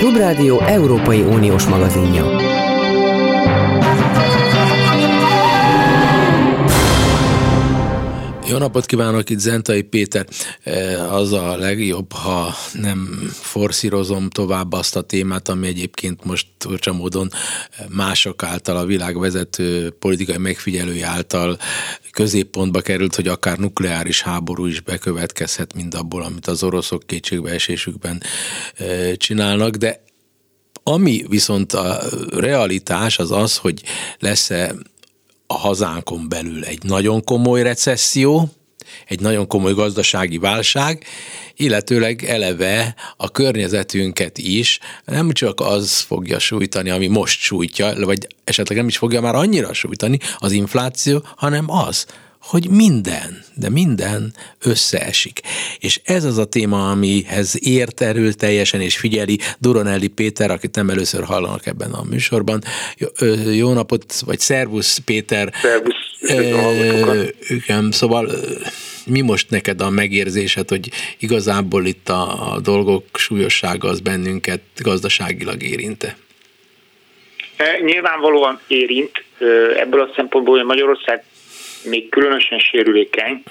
Klubrádió Európai Uniós magazinja. Jó napot kívánok, itt Zentai Péter. E, az a legjobb, ha nem forszírozom tovább azt a témát, ami egyébként most furcsa módon mások által, a világ vezető politikai megfigyelői által középpontba került, hogy akár nukleáris háború is bekövetkezhet mind abból, amit az oroszok kétségbeesésükben e, csinálnak, de ami viszont a realitás az az, hogy lesz-e a hazánkon belül egy nagyon komoly recesszió, egy nagyon komoly gazdasági válság, illetőleg eleve a környezetünket is nem csak az fogja sújtani, ami most sújtja, vagy esetleg nem is fogja már annyira sújtani az infláció, hanem az, hogy minden, de minden összeesik. És ez az a téma, amihez ért erő teljesen és figyeli Duronelli Péter, akit nem először hallanak ebben a műsorban. Jó, napot, vagy szervusz Péter. Szervusz. Igen, szóval mi most neked a megérzésed, hogy igazából itt a, a dolgok súlyossága az bennünket gazdaságilag érinte? Nyilvánvalóan érint, ebből a szempontból, hogy Magyarország még különösen sérülékeny.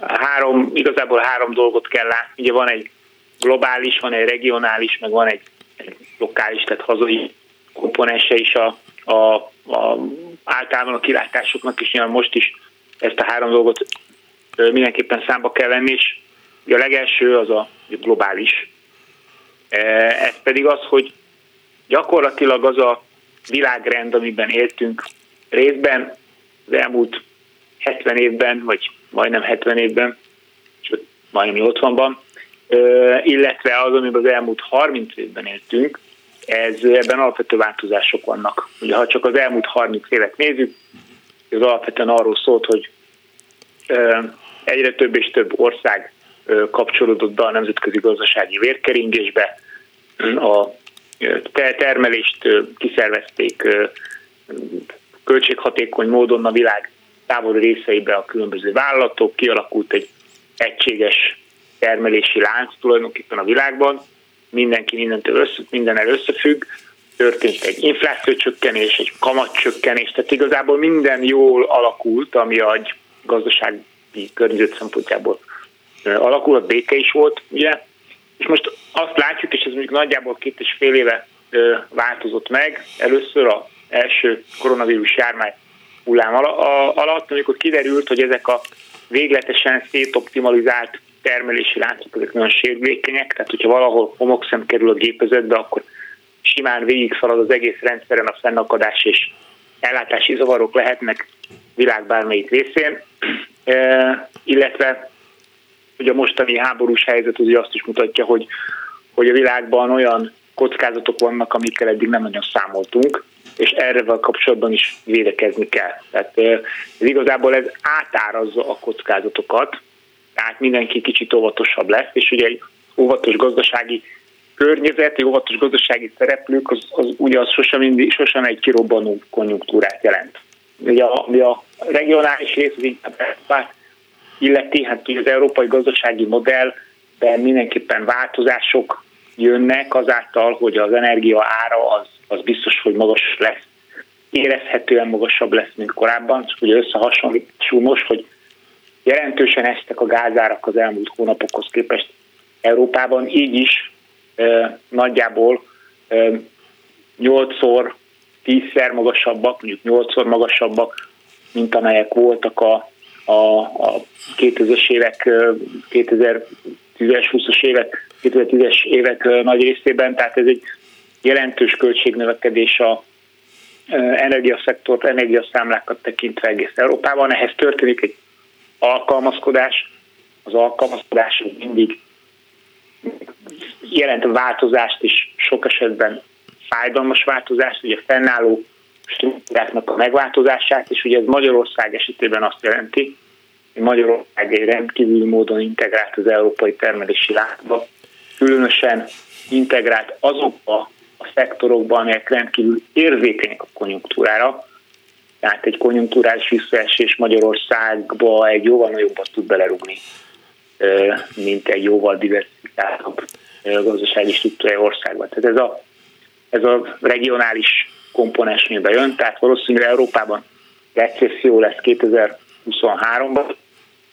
Három, igazából három dolgot kell látni. Ugye van egy globális, van egy regionális, meg van egy, lokális, tehát hazai komponense is a, a, a általában a kilátásoknak is, nyilván most is ezt a három dolgot mindenképpen számba kell venni, és a legelső az a globális. Ez pedig az, hogy gyakorlatilag az a világrend, amiben éltünk részben az elmúlt 70 évben, vagy majdnem 70 évben, sőt, majdnem 80-ban, illetve az, amiben az elmúlt 30 évben éltünk, ez, ebben alapvető változások vannak. Ugye, ha csak az elmúlt 30 évet nézzük, az alapvetően arról szólt, hogy egyre több és több ország kapcsolódott be a nemzetközi gazdasági vérkeringésbe, a termelést kiszervezték költséghatékony módon a világ távoli részeibe a különböző vállalatok, kialakult egy egységes termelési lánc tulajdonképpen a világban, mindenki mindentől össze, mindennel összefügg, történt egy inflációcsökkenés, egy kamatcsökkenés, tehát igazából minden jól alakult, ami a gazdasági környezet szempontjából alakult, béke is volt, ugye, és most azt látjuk, és ez mondjuk nagyjából két és fél éve változott meg, először a első koronavírus járvány hullám alatt, amikor kiderült, hogy ezek a végletesen szétoptimalizált termelési láncok, ezek nagyon sérülékenyek, tehát hogyha valahol homokszem kerül a gépezetbe, akkor simán végig szalad az egész rendszeren a fennakadás és ellátási zavarok lehetnek világ bármelyik részén, e, illetve hogy a mostani háborús helyzet ugye azt is mutatja, hogy, hogy a világban olyan kockázatok vannak, amikkel eddig nem nagyon számoltunk, és erre kapcsolatban is védekezni kell. Tehát ez igazából ez átárazza a kockázatokat, tehát mindenki kicsit óvatosabb lesz, és ugye egy óvatos gazdasági környezet, egy óvatos gazdasági szereplők, az, az ugye az sosem, mindig, sosem egy kirobbanó konjunktúrát jelent. Ugye a, a regionális rész az inkább illeti, hát ugye az európai gazdasági modellben mindenképpen változások jönnek azáltal, hogy az energia ára az az biztos, hogy magas lesz. Érezhetően magasabb lesz, mint korábban, csak ugye összehasonlítsuk most, hogy jelentősen estek a gázárak az elmúlt hónapokhoz képest Európában, így is e, nagyjából e, 8-szor, 10-szer magasabbak, mondjuk 8-szor magasabbak, mint amelyek voltak a, a, a 2000-es évek, 2010-es, 20-as évek, 2010-es évek nagy részében, tehát ez egy jelentős költségnövekedés a energiaszektort, energiaszámlákat tekintve egész Európában. Ehhez történik egy alkalmazkodás. Az alkalmazkodás mindig jelent változást is, sok esetben fájdalmas változást, ugye fennálló struktúráknak a megváltozását, és ugye ez Magyarország esetében azt jelenti, hogy Magyarország egy rendkívül módon integrált az európai termelési láncba, különösen integrált azokba a szektorokban, amelyek rendkívül érzékenyek a konjunktúrára. Tehát egy konjunktúrális visszaesés Magyarországba egy jóval nagyobbat tud belerúgni, mint egy jóval diversifikáltabb gazdasági struktúrája országban. Tehát ez a, ez a regionális komponens bejön, tehát valószínűleg Európában recesszió lesz 2023-ban,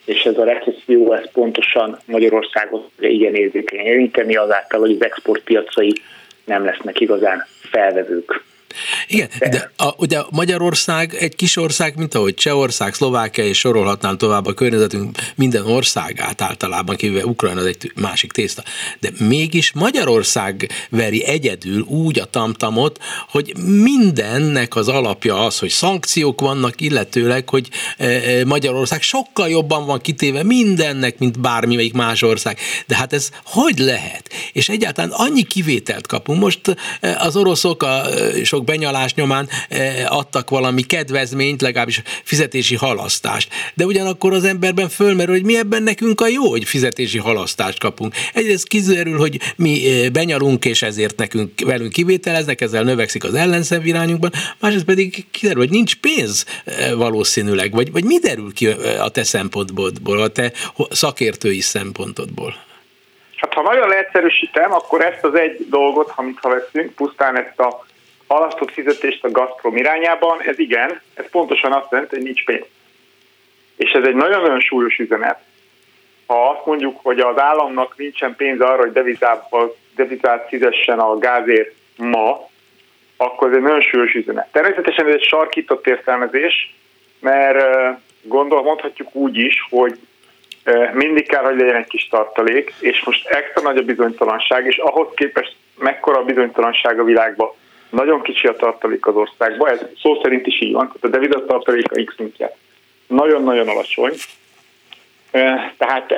és ez a recesszió ez pontosan Magyarországot igen érzékenyen érinteni azáltal, hogy az exportpiacai nem lesznek igazán felvevők. Igen, de a, ugye Magyarország egy kis ország, mint ahogy Csehország, Szlovákia és sorolhatnám tovább a környezetünk minden országát általában, kivéve Ukrajna az egy másik tészta. De mégis Magyarország veri egyedül úgy a tamtamot, hogy mindennek az alapja az, hogy szankciók vannak, illetőleg, hogy e, e, Magyarország sokkal jobban van kitéve mindennek, mint bármelyik más ország. De hát ez hogy lehet? És egyáltalán annyi kivételt kapunk. Most e, az oroszok a sok sok benyalás nyomán eh, adtak valami kedvezményt, legalábbis fizetési halasztást. De ugyanakkor az emberben fölmerül, hogy mi ebben nekünk a jó, hogy fizetési halasztást kapunk. Egyrészt kiderül, hogy mi eh, benyalunk, és ezért nekünk velünk kivételeznek, ezzel növekszik az ellenszem irányunkban, másrészt pedig kiderül, hogy nincs pénz eh, valószínűleg, vagy, vagy mi derül ki a te szempontból, a te szakértői szempontodból? Hát ha nagyon leegyszerűsítem, akkor ezt az egy dolgot, amit ha veszünk, pusztán ezt a halasztott fizetést a Gazprom irányában, ez igen, ez pontosan azt jelenti, hogy nincs pénz. És ez egy nagyon-nagyon súlyos üzenet. Ha azt mondjuk, hogy az államnak nincsen pénz arra, hogy devizát fizessen a gázért ma, akkor ez egy nagyon súlyos üzenet. Természetesen ez egy sarkított értelmezés, mert gondol, mondhatjuk úgy is, hogy mindig kell, hogy legyen egy kis tartalék, és most extra nagy a bizonytalanság, és ahhoz képest mekkora a bizonytalanság a világban, nagyon kicsi a tartalék az országban, ez szó szerint is így van, tehát a devizatartalék a X szintje nagyon-nagyon alacsony, tehát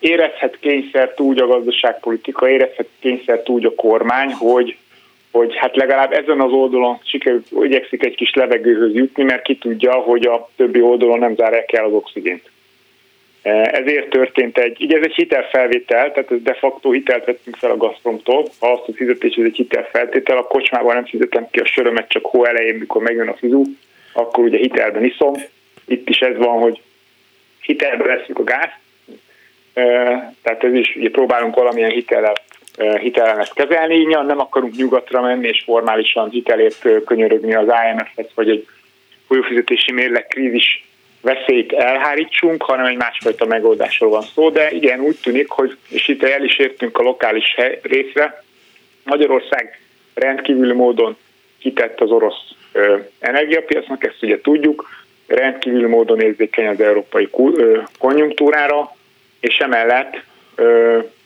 érezhet kényszert úgy a gazdaságpolitika, érezhet kényszert úgy a kormány, hogy, hogy hát legalább ezen az oldalon sikerült, igyekszik egy kis levegőhöz jutni, mert ki tudja, hogy a többi oldalon nem zárják el az oxigént. Ezért történt egy, így ez egy hitelfelvétel, tehát ez de facto hitelt vettünk fel a Gazpromtól. Ha azt a fizetés ez egy hitelfeltétel, a kocsmában nem fizetem ki a sörömet csak hó elején, mikor megjön a fizu, akkor ugye hitelben iszom. Itt is ez van, hogy hitelbe veszünk a gáz, tehát ez is, ugye próbálunk valamilyen hitellel hitelen ezt kezelni, így nem akarunk nyugatra menni és formálisan hitelért könyörögni az IMF-hez, vagy egy folyófizetési mérleg krízis veszélyt elhárítsunk, hanem egy másfajta megoldásról van szó, de igen, úgy tűnik, hogy, és itt el is értünk a lokális részre, Magyarország rendkívüli módon kitett az orosz energiapiacnak, ezt ugye tudjuk, rendkívüli módon érzékeny az európai konjunktúrára, és emellett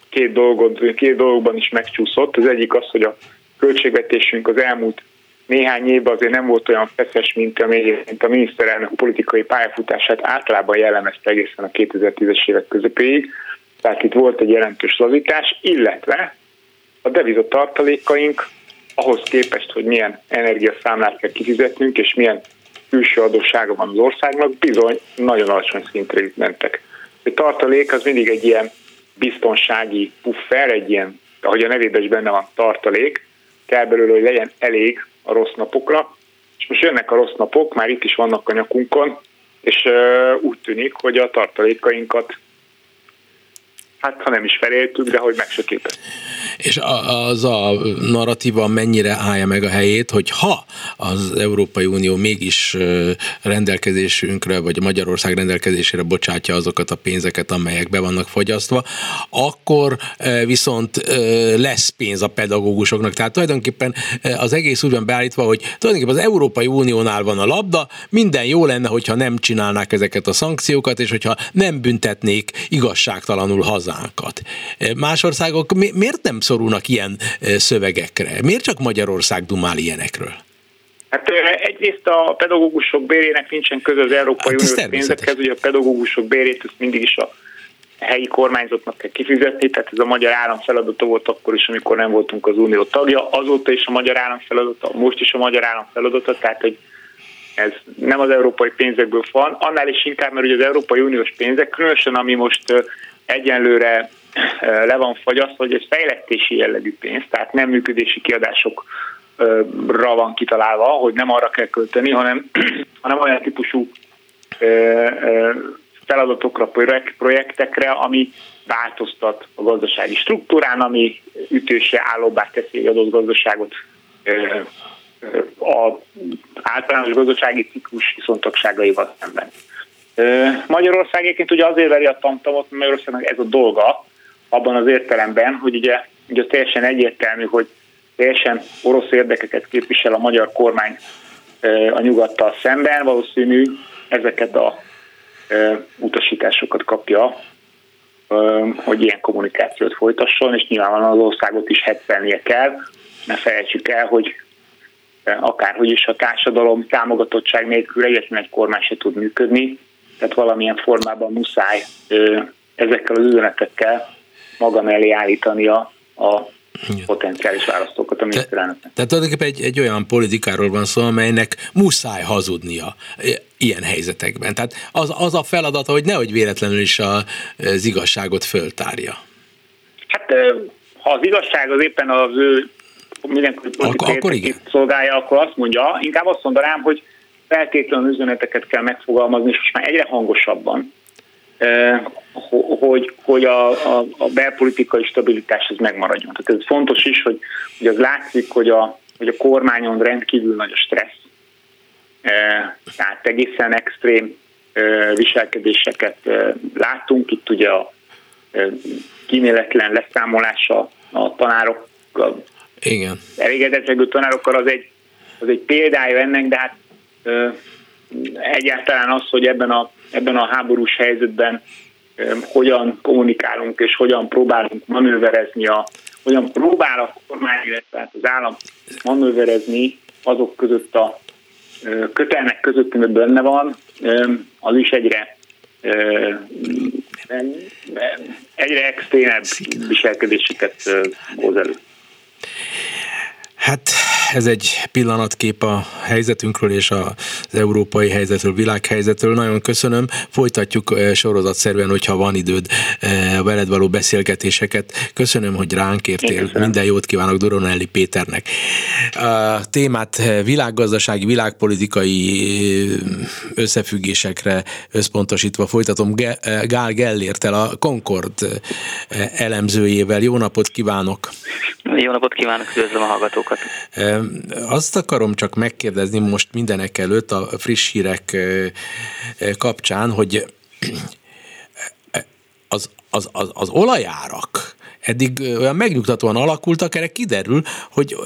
két, dolgot, két dologban is megcsúszott. Az egyik az, hogy a költségvetésünk az elmúlt néhány évben azért nem volt olyan feszes, mint, ami, mint a miniszterelnök politikai pályafutását általában jellemezte egészen a 2010-es évek közepéig. Tehát itt volt egy jelentős lazítás, illetve a deviza tartalékaink ahhoz képest, hogy milyen energiaszámlát kell kifizetnünk, és milyen külső adóssága van az országnak, bizony nagyon alacsony szintre mentek. A tartalék az mindig egy ilyen biztonsági puffer, egy ilyen, ahogy a nevében is benne van tartalék, kell belőle, hogy legyen elég a rossz napokra, és most jönnek a rossz napok, már itt is vannak a nyakunkon, és úgy tűnik, hogy a tartalékainkat hát ha nem is feléltük, de hogy meg se És az a narratíva mennyire állja meg a helyét, hogy ha az Európai Unió mégis rendelkezésünkre, vagy Magyarország rendelkezésére bocsátja azokat a pénzeket, amelyek be vannak fogyasztva, akkor viszont lesz pénz a pedagógusoknak. Tehát tulajdonképpen az egész úgy van beállítva, hogy tulajdonképpen az Európai Uniónál van a labda, minden jó lenne, hogyha nem csinálnák ezeket a szankciókat, és hogyha nem büntetnék igazságtalanul haza hazánkat. Más országok miért nem szorulnak ilyen szövegekre? Miért csak Magyarország dumál ilyenekről? Hát egyrészt a pedagógusok bérének nincsen köze az Európai hát Uniós pénzekhez, ugye a pedagógusok bérét ezt mindig is a helyi kormányzatnak kell kifizetni, tehát ez a magyar állam feladata volt akkor is, amikor nem voltunk az unió tagja, azóta is a magyar állam feladata, most is a magyar állam feladata, tehát hogy ez nem az európai pénzekből van, annál is inkább, mert ugye az Európai Uniós pénzek, különösen ami most egyenlőre le van fagyasztva, hogy ez fejlesztési jellegű pénz, tehát nem működési kiadásokra van kitalálva, hogy nem arra kell költeni, hanem, hanem olyan típusú feladatokra, projektekre, ami változtat a gazdasági struktúrán, ami ütőse állóbbá teszi egy adott gazdaságot az általános gazdasági ciklus viszontagságaival szemben. Magyarország egyébként ugye azért veri a tamtamot, mert Magyarországnak ez a dolga, abban az értelemben, hogy ugye, ugye teljesen egyértelmű, hogy teljesen orosz érdekeket képvisel a magyar kormány a nyugattal szemben, valószínű ezeket a utasításokat kapja, hogy ilyen kommunikációt folytasson, és nyilvánvalóan az országot is hetszelnie kell. Ne felejtsük el, hogy akárhogy is a társadalom támogatottság nélkül egyetlen egy kormány se tud működni, tehát valamilyen formában muszáj ezekkel az üzenetekkel maga mellé állítani a, a potenciális választókat a miniszterelnöknek. Tehát tulajdonképpen egy, egy olyan politikáról van szó, amelynek muszáj hazudnia ilyen helyzetekben. Tehát az, az a feladata, hogy nehogy véletlenül is a, az igazságot föltárja. Hát ha az igazság az éppen az ő mindenkori politikai akkor, akkor szolgálja, akkor azt mondja, inkább azt mondanám, hogy feltétlenül üzeneteket kell megfogalmazni, és most már egyre hangosabban, hogy, hogy a, a, a belpolitikai stabilitás ez megmaradjon. Tehát ez fontos is, hogy, hogy az látszik, hogy a, hogy a kormányon rendkívül nagy a stressz, tehát egészen extrém viselkedéseket látunk. Itt ugye a kíméletlen leszámolása a tanárok, Igen. elégedetlegű tanárokkal az egy, az egy példája ennek, de hát egyáltalán az, hogy ebben a, ebben a háborús helyzetben hogyan kommunikálunk és hogyan próbálunk manőverezni, a, hogyan próbál a kormány, illetve hát az állam manőverezni azok között a kötelmek között, amit benne van, az is egyre egyre extrémebb viselkedéseket hoz elő. Hát ez egy pillanatkép a helyzetünkről és az európai helyzetről, világhelyzetről. Nagyon köszönöm. Folytatjuk sorozatszerűen, hogyha van időd veled való beszélgetéseket. Köszönöm, hogy ránk értél. Minden jót kívánok Doronelli Péternek. A témát világgazdasági, világpolitikai összefüggésekre összpontosítva folytatom Gál Gellértel, a Concord elemzőjével. Jó napot kívánok! Jó napot kívánok, üdvözlöm a hallgatókat! Azt akarom csak megkérdezni most mindenek előtt a friss hírek kapcsán, hogy az, az, az, az olajárak eddig olyan megnyugtatóan alakultak, erre kiderül, hogy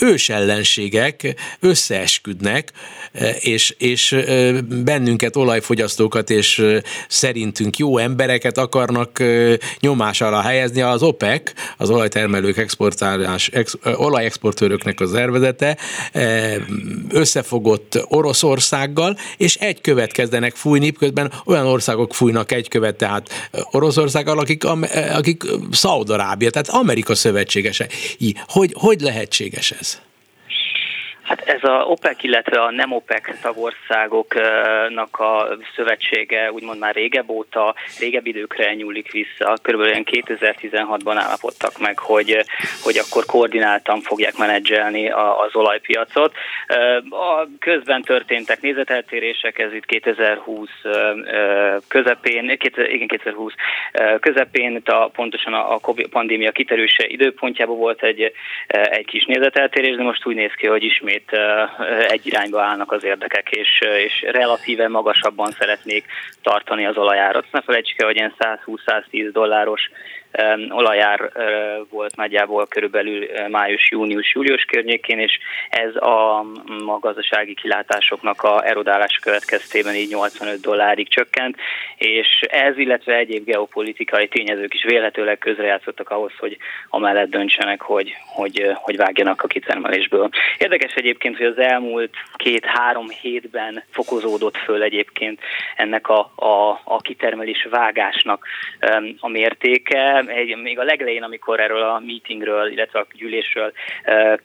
ősellenségek összeesküdnek, és, és bennünket, olajfogyasztókat és szerintünk jó embereket akarnak nyomás alá helyezni. Az OPEC, az olajtermelők exportálás, ex, olajexportőröknek az szervezete, összefogott Oroszországgal, és egy követ kezdenek fújni, közben olyan országok fújnak egy követ, tehát Oroszországgal, akik, akik Szaudará Arábia, tehát Amerika szövetségese. Hogy, hogy lehetséges ez? Hát ez a OPEC, illetve a nem OPEC tagországoknak a szövetsége úgymond már régebb óta, régebb időkre nyúlik vissza. Körülbelül 2016-ban állapodtak meg, hogy, hogy akkor koordináltan fogják menedzselni az olajpiacot. A közben történtek nézeteltérések, ez itt 2020 közepén, igen 2020 közepén, a, pontosan a pandémia kiterőse időpontjában volt egy, egy kis nézeteltérés, de most úgy néz ki, hogy ismét ismét egy irányba állnak az érdekek, és, és relatíve magasabban szeretnék tartani az olajárat. Ne felejtsük el, hogy ilyen 120-110 dolláros olajár volt nagyjából körülbelül május, június, július környékén, és ez a, a gazdasági kilátásoknak a erodálás következtében így 85 dollárig csökkent, és ez, illetve egyéb geopolitikai tényezők is véletőleg közrejátszottak ahhoz, hogy amellett döntsenek, hogy, hogy, hogy vágjanak a kitermelésből. Érdekes egyébként, hogy az elmúlt két-három hétben fokozódott föl egyébként ennek a, a, a kitermelés vágásnak a mértéke, egy, még a legelején, amikor erről a meetingről, illetve a gyűlésről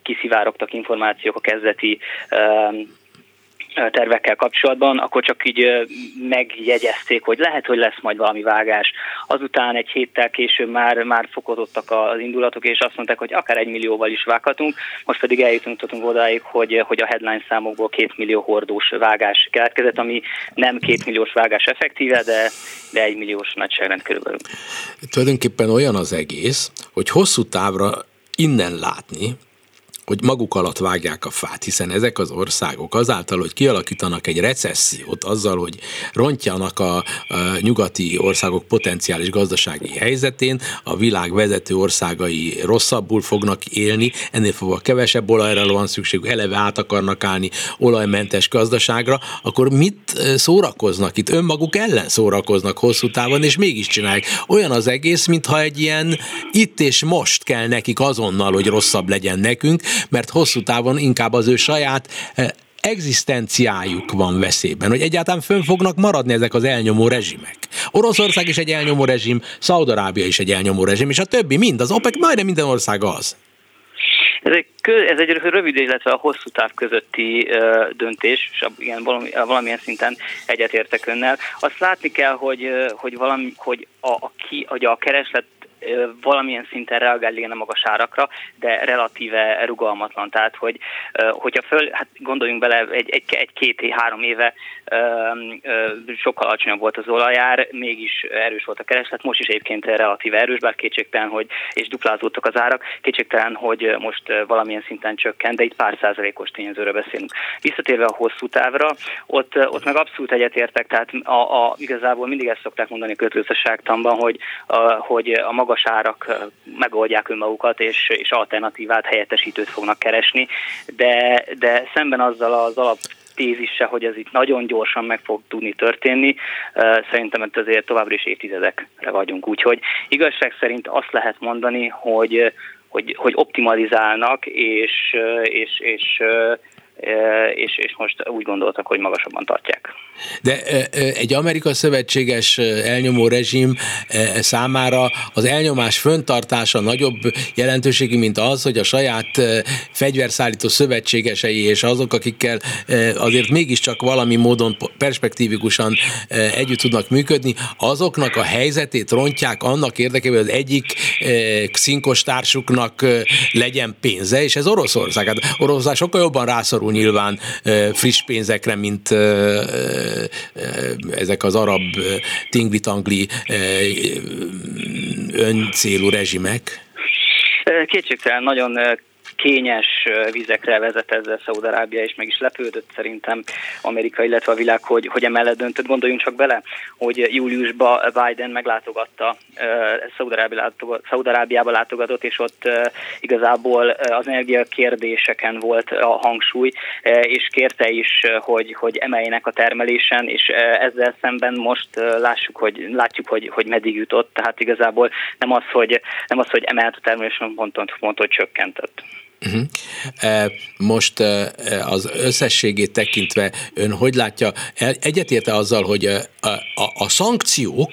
kiszivárogtak információk a kezdeti tervekkel kapcsolatban, akkor csak így megjegyezték, hogy lehet, hogy lesz majd valami vágás azután egy héttel később már, már fokozottak az indulatok, és azt mondták, hogy akár egy millióval is vághatunk, most pedig eljutunk odáig, hogy, hogy a headline számokból két millió hordós vágás keletkezett, ami nem két milliós vágás effektíve, de, de egy milliós nagyságrend körülbelül. Tulajdonképpen olyan az egész, hogy hosszú távra innen látni, hogy maguk alatt vágják a fát, hiszen ezek az országok azáltal, hogy kialakítanak egy recessziót, azzal, hogy rontjanak a, a nyugati országok potenciális gazdasági helyzetén, a világ vezető országai rosszabbul fognak élni, ennél fogva kevesebb olajra van szükség, eleve át akarnak állni olajmentes gazdaságra, akkor mit szórakoznak itt? Önmaguk ellen szórakoznak hosszú távon, és mégis csinálják. Olyan az egész, mintha egy ilyen itt és most kell nekik azonnal, hogy rosszabb legyen nekünk, mert hosszú távon inkább az ő saját eh, egzisztenciájuk van veszélyben, hogy egyáltalán fönn fognak maradni ezek az elnyomó rezsimek. Oroszország is egy elnyomó rezsim, Szaudarábia is egy elnyomó rezsim, és a többi mind, az OPEC majdnem minden ország az. Ez egy, ez egy rövid, illetve a hosszú táv közötti uh, döntés, és igen, valami, valamilyen szinten egyetértek önnel. Azt látni kell, hogy, hogy, valami, hogy, a, a, ki, hogy a kereslet valamilyen szinten reagál igen a magas árakra, de relatíve rugalmatlan. Tehát, hogy hogyha föl, hát gondoljunk bele, egy, egy, egy két-három éve sokkal alacsonyabb volt az olajár, mégis erős volt a kereslet, most is egyébként relatíve erős, bár kétségtelen, hogy és duplázódtak az árak, kétségtelen, hogy most valamilyen szinten csökkent, de itt pár százalékos tényezőről beszélünk. Visszatérve a hosszú távra, ott, ott meg abszolút egyetértek, tehát a, a, igazából mindig ezt szokták mondani a kötőzőságtanban, hogy, a, hogy a maga magas árak megoldják önmagukat, és, és alternatívát, helyettesítőt fognak keresni, de, de szemben azzal az alap tézisse, hogy ez itt nagyon gyorsan meg fog tudni történni. Szerintem itt azért továbbra is évtizedekre vagyunk. Úgyhogy igazság szerint azt lehet mondani, hogy, hogy, hogy optimalizálnak, és, és, és és, és most úgy gondoltak, hogy magasabban tartják. De egy Amerika szövetséges elnyomó rezsim számára az elnyomás föntartása nagyobb jelentőségi, mint az, hogy a saját fegyverszállító szövetségesei és azok, akikkel azért mégiscsak valami módon perspektívikusan együtt tudnak működni, azoknak a helyzetét rontják annak érdekében, hogy az egyik szinkos társuknak legyen pénze, és ez Oroszország. Hát Oroszország sokkal jobban rászorul nyilván friss pénzekre, mint ezek az arab tingli-tangli öncélú rezsimek? Kétségtelen nagyon kényes vizekre vezet ezzel Szaudarábia, és meg is lepődött szerintem Amerika, illetve a világ, hogy, hogy emellett döntött. Gondoljunk csak bele, hogy júliusban Biden meglátogatta, Szaudarábiába látogatott, és ott igazából az energia kérdéseken volt a hangsúly, és kérte is, hogy, hogy emeljenek a termelésen, és ezzel szemben most lássuk, hogy, látjuk, hogy, hogy meddig jutott, tehát igazából nem az, hogy, nem az, hogy emelt a termelésen, pont, pont, hogy csökkentett. Uh-huh. Most az összességét tekintve ön hogy látja, egyetérte azzal, hogy a, a, a szankciók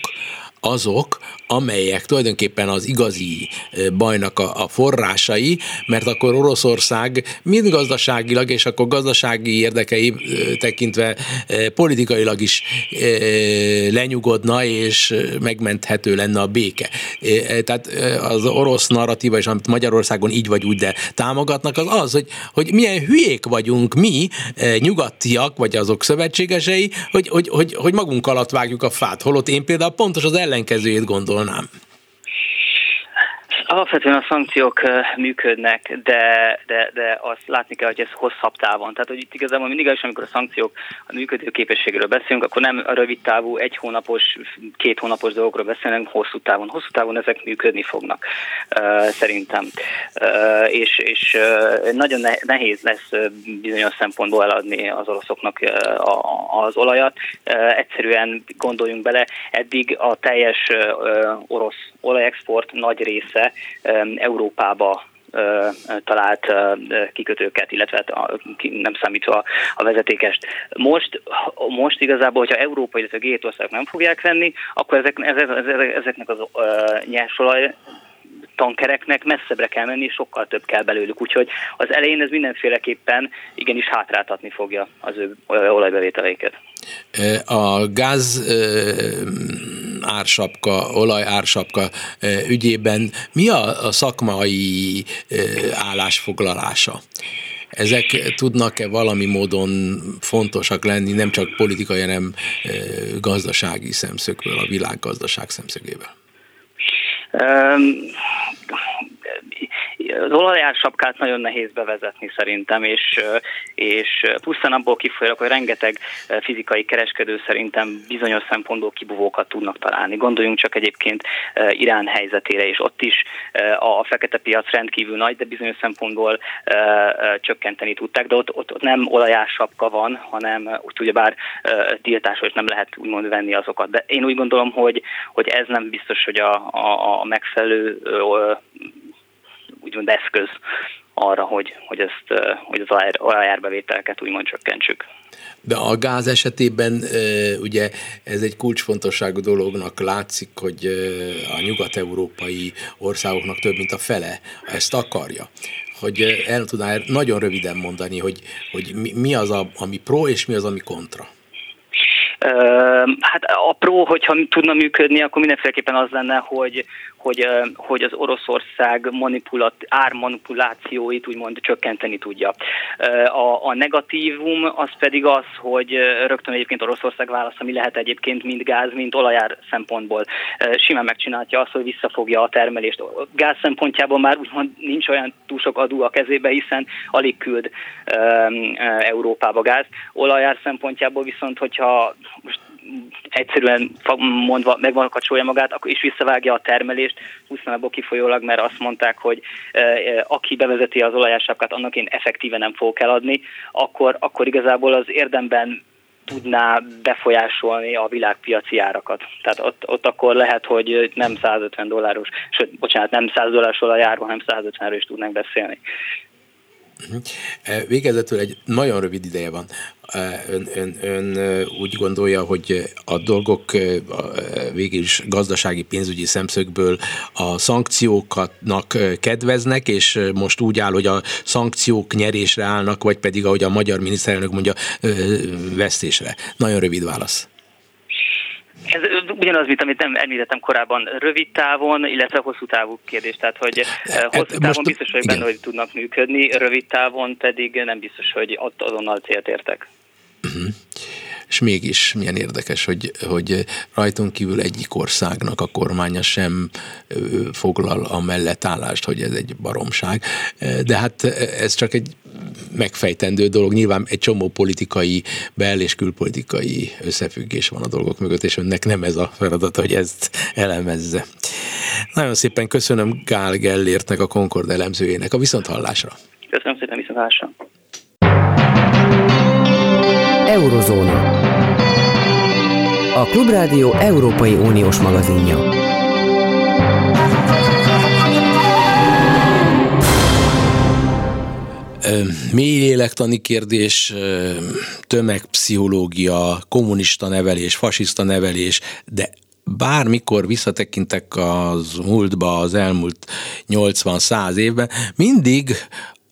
azok, amelyek tulajdonképpen az igazi bajnak a, a forrásai, mert akkor Oroszország mind gazdaságilag, és akkor gazdasági érdekei tekintve politikailag is lenyugodna, és megmenthető lenne a béke. Tehát az orosz narratíva, és amit Magyarországon így vagy úgy, de támogatnak, az az, hogy, hogy milyen hülyék vagyunk mi, nyugatiak, vagy azok szövetségesei, hogy, hogy, hogy, hogy magunk alatt vágjuk a fát. Holott én például pontos az ellenkezőjét gondolnám. Alapvetően a szankciók működnek, de, de, de azt látni kell, hogy ez hosszabb távon. Tehát, hogy itt igazából mindig is, amikor a szankciók a működő képességről beszélünk, akkor nem a rövid távú, egy hónapos, két hónapos dolgokról beszélünk, hosszú távon. Hosszú távon ezek működni fognak, szerintem. És, és nagyon nehéz lesz bizonyos szempontból eladni az oroszoknak az olajat. Egyszerűen gondoljunk bele, eddig a teljes orosz olajexport nagy része Európába talált kikötőket, illetve nem számítva a vezetékest. Most, most igazából, hogyha Európa, illetve g országok nem fogják venni, akkor ezek, ezeknek az nyersolaj tankereknek messzebbre kell menni, és sokkal több kell belőlük. Úgyhogy az elején ez mindenféleképpen igenis hátráltatni fogja az ő olajbevételeiket. A gáz ársapka, olajársapka ügyében mi a, szakmai állásfoglalása? Ezek tudnak-e valami módon fontosak lenni, nem csak politikai, hanem gazdasági szemszögből, a világgazdaság szemszögéből? Um, az olajársapkát nagyon nehéz bevezetni szerintem, és, és pusztán abból kifolyólag, hogy rengeteg fizikai kereskedő szerintem bizonyos szempontból kibuvókat tudnak találni. Gondoljunk csak egyébként Irán helyzetére, és ott is a fekete piac rendkívül nagy, de bizonyos szempontból csökkenteni tudták, de ott, ott, ott nem olajársapka van, hanem ott ugyebár tiltás, hogy nem lehet úgymond venni azokat. De én úgy gondolom, hogy, hogy ez nem biztos, hogy a, a, a megfelelő úgymond eszköz arra, hogy, hogy, ezt, hogy az olajárbevételeket úgymond csökkentsük. De a gáz esetében ugye ez egy kulcsfontosságú dolognak látszik, hogy a nyugat-európai országoknak több mint a fele ezt akarja. Hogy el tudnál nagyon röviden mondani, hogy, hogy mi az, a, ami pro és mi az, ami kontra? Hát a pro, hogyha tudna működni, akkor mindenféleképpen az lenne, hogy, hogy, hogy az Oroszország manipulat, ármanipulációit úgymond csökkenteni tudja. A, a negatívum az pedig az, hogy rögtön egyébként Oroszország válasza mi lehet egyébként mind gáz, mind olajár szempontból. Simán megcsinálja azt, hogy visszafogja a termelést. Gáz szempontjából már úgymond nincs olyan túl sok adó a kezébe, hiszen alig küld Európába gáz. Olajár szempontjából viszont, hogyha most egyszerűen mondva megvalkacsolja magát, akkor is visszavágja a termelést, pusztán abból kifolyólag, mert azt mondták, hogy e, e, aki bevezeti az olajásápkát, annak én effektíve nem fogok eladni, akkor, akkor igazából az érdemben tudná befolyásolni a világpiaci árakat. Tehát ott, ott akkor lehet, hogy nem 150 dolláros, sőt, bocsánat, nem 100 dolláros olajárban, hanem 150-ről is tudnánk beszélni. Mhm. Végezetül egy nagyon rövid ideje van. Ön, ön, ön úgy gondolja, hogy a dolgok végül is gazdasági pénzügyi szemszögből a szankcióknak kedveznek, és most úgy áll, hogy a szankciók nyerésre állnak, vagy pedig, ahogy a magyar miniszterelnök mondja, vesztésre. Nagyon rövid válasz. Ez ugyanaz, mint amit nem említettem korábban, rövid távon, illetve hosszú távú kérdés. Tehát, hogy hát, hosszú távon most, biztos vagyok benne, hogy tudnak működni, rövid távon pedig nem biztos, hogy ott azonnal célt értek. Uh-huh és mégis milyen érdekes, hogy, hogy rajtunk kívül egyik országnak a kormánya sem foglal a mellettállást, hogy ez egy baromság. De hát ez csak egy megfejtendő dolog. Nyilván egy csomó politikai, bel- és külpolitikai összefüggés van a dolgok mögött, és önnek nem ez a feladat, hogy ezt elemezze. Nagyon szépen köszönöm Gál Gellértnek, a Concord elemzőjének a viszonthallásra. Köszönöm szépen viszonthallásra. Eurozóna. A Klubrádió Európai Uniós magazinja. Mély lélektani kérdés, tömegpszichológia, kommunista nevelés, fasiszta nevelés, de bármikor visszatekintek az múltba, az elmúlt 80-100 évben, mindig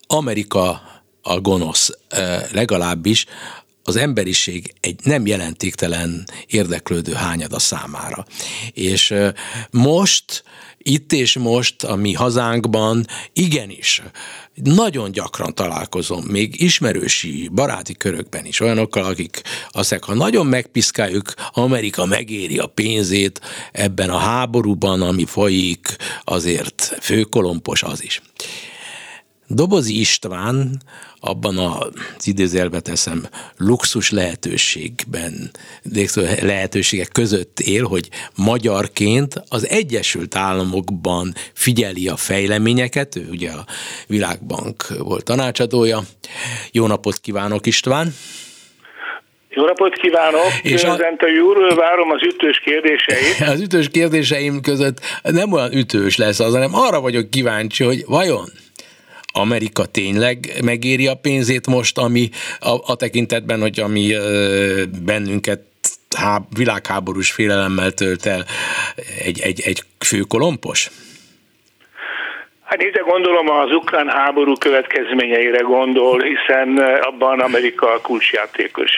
Amerika a gonosz, legalábbis az emberiség egy nem jelentéktelen érdeklődő hányada számára. És most, itt és most a mi hazánkban igenis nagyon gyakran találkozom, még ismerősi, baráti körökben is olyanokkal, akik azt ha nagyon megpiszkáljuk, Amerika megéri a pénzét ebben a háborúban, ami folyik, azért főkolompos az is. Dobozi István abban az idézelbe teszem luxus lehetőségben, lehetőségek között él, hogy magyarként az Egyesült Államokban figyeli a fejleményeket, ő ugye a Világbank volt tanácsadója. Jó napot kívánok István! Jó napot kívánok! És a... úr, várom az ütős kérdéseit. Az ütős kérdéseim között nem olyan ütős lesz az, hanem arra vagyok kíváncsi, hogy vajon Amerika tényleg megéri a pénzét most, ami a, a tekintetben, hogy ami bennünket há, világháborús félelemmel tölt el egy, egy, egy főkolompos? Hát nézze, gondolom az ukrán háború következményeire gondol, hiszen abban Amerika kulcsjátékos.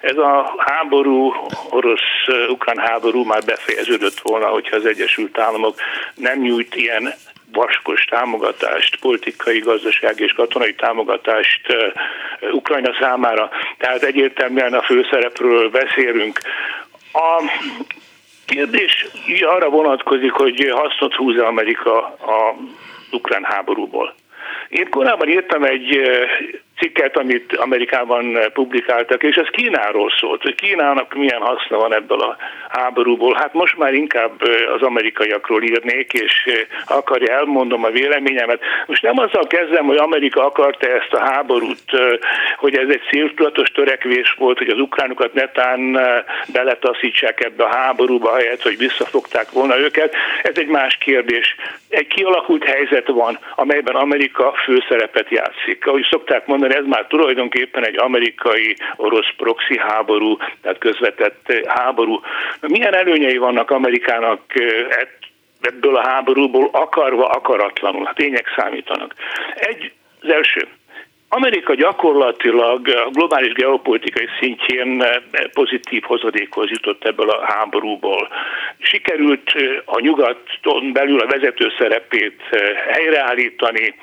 Ez a háború, orosz-ukrán háború már befejeződött volna, hogyha az Egyesült Államok nem nyújt ilyen vaskos támogatást, politikai, gazdasági és katonai támogatást Ukrajna számára. Tehát egyértelműen a főszerepről beszélünk. A kérdés arra vonatkozik, hogy hasznot húz Amerika a ukrán háborúból. Én korábban írtam egy cikket, amit Amerikában publikáltak, és ez Kínáról szólt, hogy Kínának milyen haszna van ebből a háborúból. Hát most már inkább az amerikaiakról írnék, és akarja, elmondom a véleményemet. Most nem azzal kezdem, hogy Amerika akarta ezt a háborút, hogy ez egy széltudatos törekvés volt, hogy az ukránokat netán beletaszítsák ebbe a háborúba, helyett, hogy visszafogták volna őket. Ez egy más kérdés. Egy kialakult helyzet van, amelyben Amerika főszerepet játszik. Ahogy szokták mondani, ez már tulajdonképpen egy amerikai-orosz proxy háború, tehát közvetett háború. Milyen előnyei vannak Amerikának eh, ebből a háborúból akarva, akaratlanul? Hát tények számítanak. Egy, az első, Amerika gyakorlatilag a globális geopolitikai szintjén eh, pozitív hozadékhoz jutott ebből a háborúból. Sikerült eh, a nyugaton belül a vezető szerepét helyreállítani,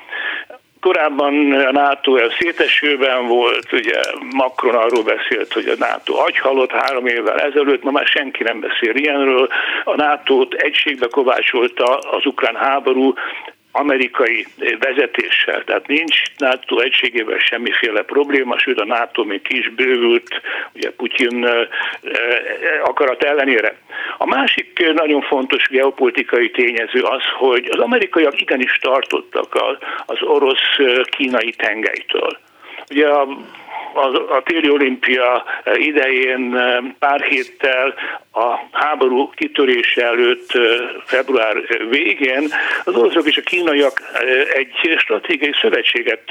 Korábban a NATO szétesőben volt, ugye Macron arról beszélt, hogy a NATO agyhalott három évvel ezelőtt, ma már senki nem beszél ilyenről. A NATO-t egységbe kovácsolta az ukrán háború, amerikai vezetéssel. Tehát nincs NATO egységével semmiféle probléma, sőt a NATO még ki is bővült, ugye Putyin akarat ellenére. A másik nagyon fontos geopolitikai tényező az, hogy az amerikaiak igenis tartottak az orosz-kínai tengelytől. Ugye a a, a téli olimpia idején pár héttel a háború kitörése előtt február végén az oroszok és a kínaiak egy stratégiai szövetséget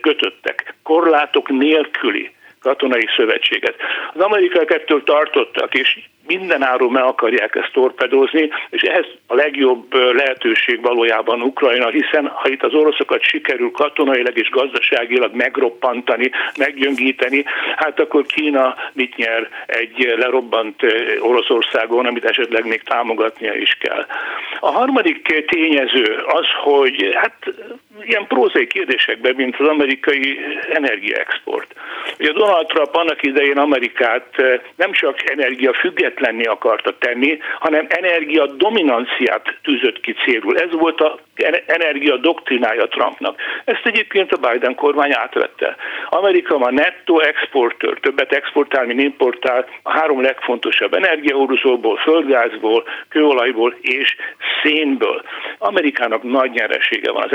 kötöttek, korlátok nélküli katonai szövetséget. Az amerikaiak ettől tartottak, és mindenáról meg akarják ezt torpedozni, és ehhez a legjobb lehetőség valójában Ukrajna, hiszen ha itt az oroszokat sikerül katonailag és gazdaságilag megroppantani, meggyöngíteni, hát akkor Kína mit nyer egy lerobbant Oroszországon, amit esetleg még támogatnia is kell. A harmadik tényező az, hogy hát ilyen prózai kérdésekben, mint az amerikai energiaexport. Ugye Donald Trump annak idején Amerikát nem csak energia függetlenni akarta tenni, hanem energia dominanciát tűzött ki célul. Ez volt a energia doktrinája Trumpnak. Ezt egyébként a Biden kormány átvette. Amerika ma nettó exportőr, többet exportál, mint importál, a három legfontosabb energiaóruzóból, földgázból, kőolajból és szénből. Amerikának nagy nyeresége van az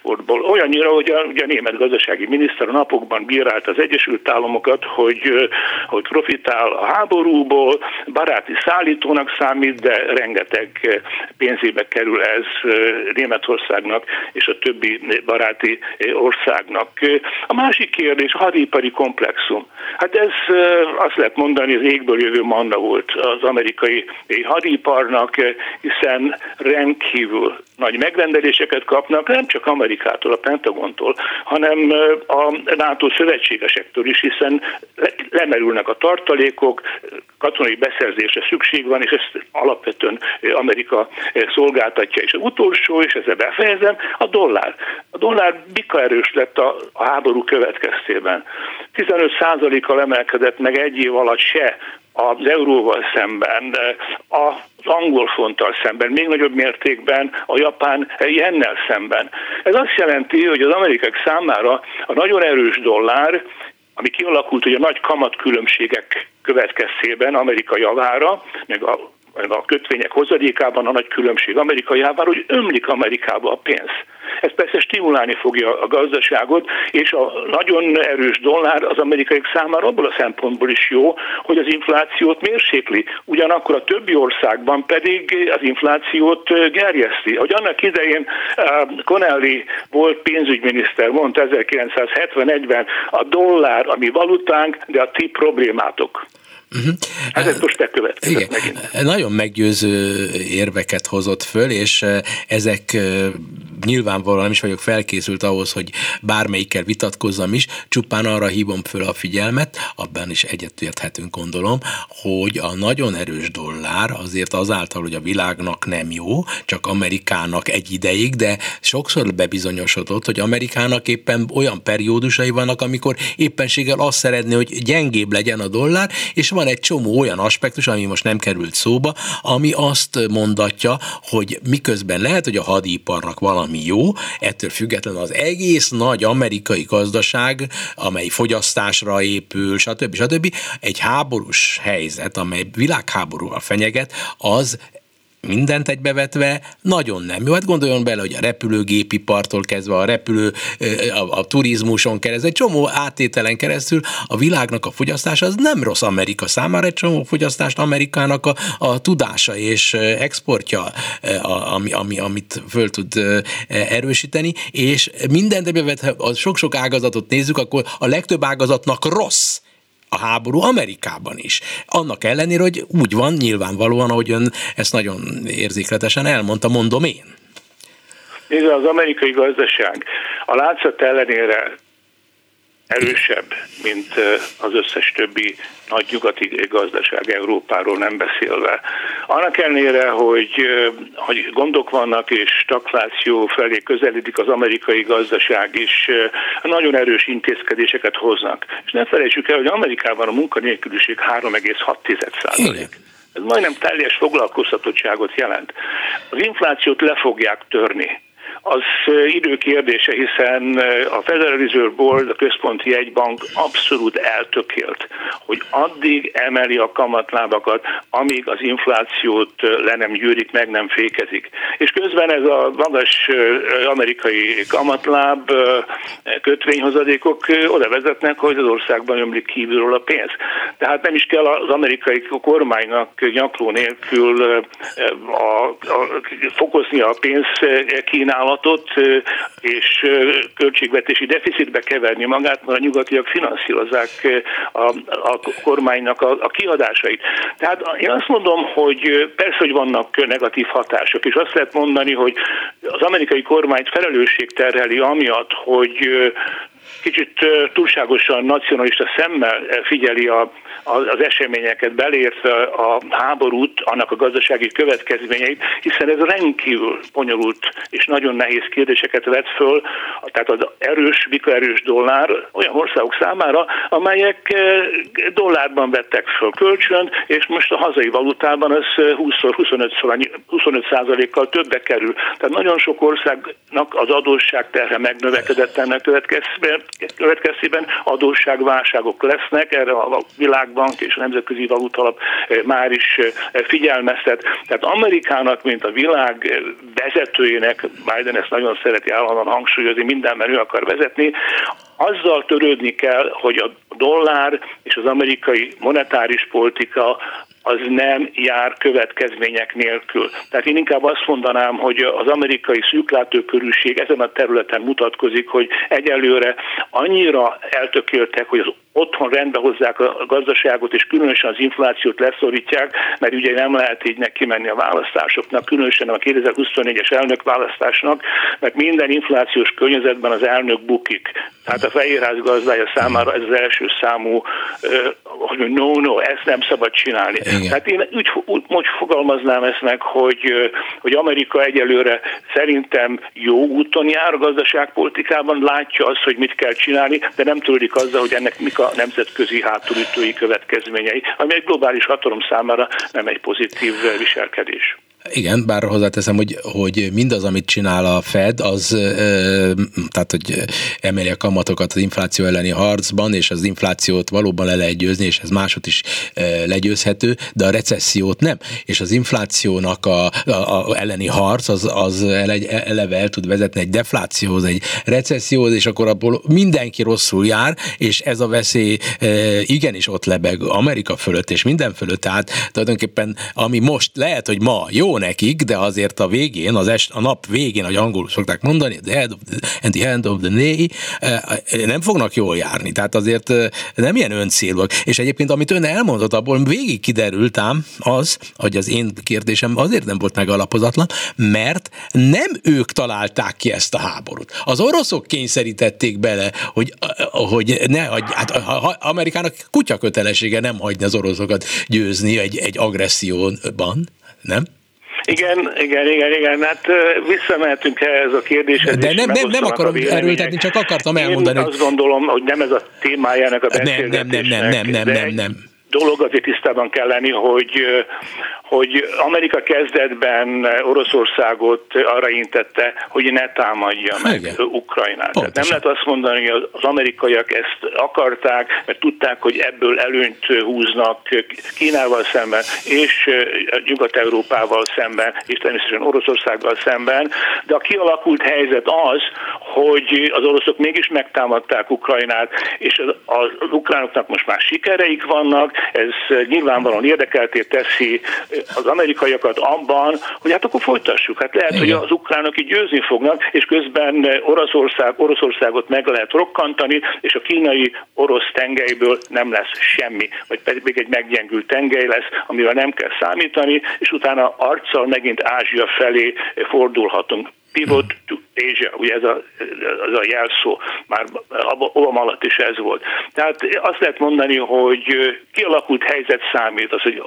energiaexportból. Olyannyira, hogy a, ugye a német gazdasági miniszter a napokban bírált az Egyesült Államokat, hogy, hogy profitál a háborúból, baráti szállítónak számít, de rengeteg pénzébe kerül ez Németországnak és a többi baráti országnak. A másik kérdés hadipari komplexum. Hát ez azt lehet mondani, az égből jövő manna volt az amerikai hadiparnak, hiszen rendkívül nagy megrendeléseket kapnak, nem csak Amerikától, a Pentagontól, hanem a NATO szövetségesektől is, hiszen lemerülnek a tartalékok, katonai beszerzésre szükség van, és ezt alapvetően Amerika szolgáltatja. És az utolsó, és ezzel befejezem, a dollár. A dollár bika erős lett a, a háború következtében. 15%-kal emelkedett meg egy év alatt se az euróval szemben, az angol fonttal szemben, még nagyobb mértékben a japán jennel szemben. Ez azt jelenti, hogy az amerikák számára a nagyon erős dollár, ami kialakult hogy a nagy kamatkülönbségek következtében Amerika javára, meg a a kötvények hozadékában a nagy különbség Amerika javára, hogy ömlik Amerikába a pénz. Ez persze stimulálni fogja a gazdaságot, és a nagyon erős dollár az amerikai számára abból a szempontból is jó, hogy az inflációt mérsékli. Ugyanakkor a többi országban pedig az inflációt gerjeszti. Hogy annak idején Connelly volt pénzügyminiszter, mondta 1971-ben, a dollár a mi valutánk, de a ti problémátok. Uh-huh. Hát ez most bekövetkezett megint. Nagyon meggyőző érveket hozott föl, és ezek nyilvánvalóan nem is vagyok felkészült ahhoz, hogy bármelyikkel vitatkozzam is, csupán arra hívom föl a figyelmet, abban is egyetérthetünk gondolom, hogy a nagyon erős dollár azért azáltal, hogy a világnak nem jó, csak Amerikának egy ideig, de sokszor bebizonyosodott, hogy Amerikának éppen olyan periódusai vannak, amikor éppenséggel azt szeretné, hogy gyengébb legyen a dollár, és van egy csomó olyan aspektus, ami most nem került szóba, ami azt mondatja, hogy miközben lehet, hogy a hadiparnak valami jó, ettől függetlenül az egész nagy amerikai gazdaság, amely fogyasztásra épül, stb. stb. egy háborús helyzet, amely világháborúval fenyeget, az mindent egybevetve nagyon nem jó. Hát gondoljon bele, hogy a repülőgépipartól kezdve a repülő, a, a turizmuson keresztül, egy csomó átételen keresztül a világnak a fogyasztása az nem rossz Amerika számára, egy csomó fogyasztást Amerikának a, a tudása és exportja, a, ami, ami, amit föl tud erősíteni, és mindent egybevetve, a sok-sok ágazatot nézzük, akkor a legtöbb ágazatnak rossz a háború Amerikában is. Annak ellenére, hogy úgy van nyilvánvalóan, ahogy ön ezt nagyon érzékletesen elmondta, mondom én. Nézd, az amerikai gazdaság a látszat ellenére erősebb, mint az összes többi nagy nyugati gazdaság Európáról nem beszélve. Annak ellenére, hogy, hogy gondok vannak és stagfláció felé közeledik az amerikai gazdaság is, nagyon erős intézkedéseket hoznak. És ne felejtsük el, hogy Amerikában a munkanélküliség 3,6 ez majdnem teljes foglalkoztatottságot jelent. Az inflációt le fogják törni az idő kérdése, hiszen a Federal Reserve Board, a központi jegybank abszolút eltökélt, hogy addig emeli a kamatlábakat, amíg az inflációt le nem gyűrik, meg nem fékezik. És közben ez a magas amerikai kamatláb kötvényhozadékok oda vezetnek, hogy az országban ömlik kívülről a pénz. Tehát nem is kell az amerikai kormánynak nyakló nélkül a, a, fokozni a pénz kínálatot, vállalatot és költségvetési deficitbe keverni magát, mert a nyugatiak finanszírozzák a, a kormánynak a, a kiadásait. Tehát én azt mondom, hogy persze, hogy vannak negatív hatások, és azt lehet mondani, hogy az amerikai kormányt felelősség terheli amiatt, hogy kicsit túlságosan nacionalista szemmel figyeli a, az eseményeket, belértve a háborút, annak a gazdasági következményeit, hiszen ez rendkívül bonyolult és nagyon nehéz kérdéseket vet föl, tehát az erős, erős dollár olyan országok számára, amelyek dollárban vettek föl kölcsön, és most a hazai valutában ez 20-szor, 25 25 kal többe kerül. Tehát nagyon sok országnak az adósság terhe megnövekedett ennek következtében, következtében adósságválságok lesznek, erre a világbank és a Nemzetközi Valutalap eh, már is eh, figyelmeztet. Tehát Amerikának, mint a világ vezetőjének, Biden ezt nagyon szereti állandóan hangsúlyozni, mindenben ő akar vezetni, azzal törődni kell, hogy a dollár és az amerikai monetáris politika az nem jár következmények nélkül. Tehát én inkább azt mondanám, hogy az amerikai szűklátókörűség ezen a területen mutatkozik, hogy egyelőre annyira eltökéltek, hogy az otthon rendbe hozzák a gazdaságot, és különösen az inflációt leszorítják, mert ugye nem lehet így neki menni a választásoknak, különösen a 2024-es elnök választásnak, mert minden inflációs környezetben az elnök bukik. Tehát a Fehérház gazdája számára ez az első számú, hogy no, no, ezt nem szabad csinálni. Igen. Tehát én úgy, úgy, úgy fogalmaznám ezt meg, hogy, hogy Amerika egyelőre szerintem jó úton jár a gazdaságpolitikában, látja azt, hogy mit kell csinálni, de nem tudik azzal, hogy ennek mik a nemzetközi hátulütői következményei, ami egy globális hatalom számára nem egy pozitív viselkedés. Igen, bár hozzáteszem, hogy, hogy mindaz, amit csinál a Fed, az tehát, hogy emeli a kamatokat az infláció elleni harcban, és az inflációt valóban le lehet győzni, és ez másod is legyőzhető, de a recessziót nem. És az inflációnak a, a, a elleni harc az, az eleve el tud vezetni egy deflációhoz, egy recesszióhoz, és akkor abból mindenki rosszul jár, és ez a veszély igenis ott lebeg Amerika fölött, és minden fölött. Tehát tulajdonképpen, ami most lehet, hogy ma jó nekik, de azért a végén, az est, a nap végén, ahogy angolul szokták mondani, the end of the, and the end of the day, nem fognak jól járni. Tehát azért nem ilyen öncélúak. És egyébként, amit ön elmondott, abból végig kiderült ám az, hogy az én kérdésem azért nem volt megalapozatlan, mert nem ők találták ki ezt a háborút. Az oroszok kényszerítették bele, hogy, hogy ne hagy, hát Amerikának kutya kötelessége nem hagyni az oroszokat győzni egy, egy agresszióban, nem? Igen, igen, igen, igen, hát visszamehetünk ehhez a kérdéshez. De nem, nem, nem akarom erőltetni, csak akartam elmondani. Én azt gondolom, hogy nem ez a témájának a beszélgetésnek. Nem, nem, nem, nem, nem, nem, nem dolog azért tisztában kell lenni, hogy, hogy Amerika kezdetben Oroszországot arra intette, hogy ne támadja meg Igen. Ukrajnát. Tehát nem lehet azt mondani, hogy az amerikaiak ezt akarták, mert tudták, hogy ebből előnyt húznak Kínával szemben, és Nyugat-Európával szemben, és természetesen Oroszországgal szemben, de a kialakult helyzet az, hogy az oroszok mégis megtámadták Ukrajnát, és az, az ukránoknak most már sikereik vannak, ez nyilvánvalóan érdekelté teszi az amerikaiakat abban, hogy hát akkor folytassuk. Hát lehet, Igen. hogy az ukránok így győzni fognak, és közben Oroszország, Oroszországot meg lehet rokkantani, és a kínai orosz tengelyből nem lesz semmi, vagy pedig még egy meggyengült tengely lesz, amivel nem kell számítani, és utána arccal megint Ázsia felé fordulhatunk pivot to Asia, ugye ez a, ez a jelszó, már Obama alatt is ez volt. Tehát azt lehet mondani, hogy kialakult helyzet számít, az, hogy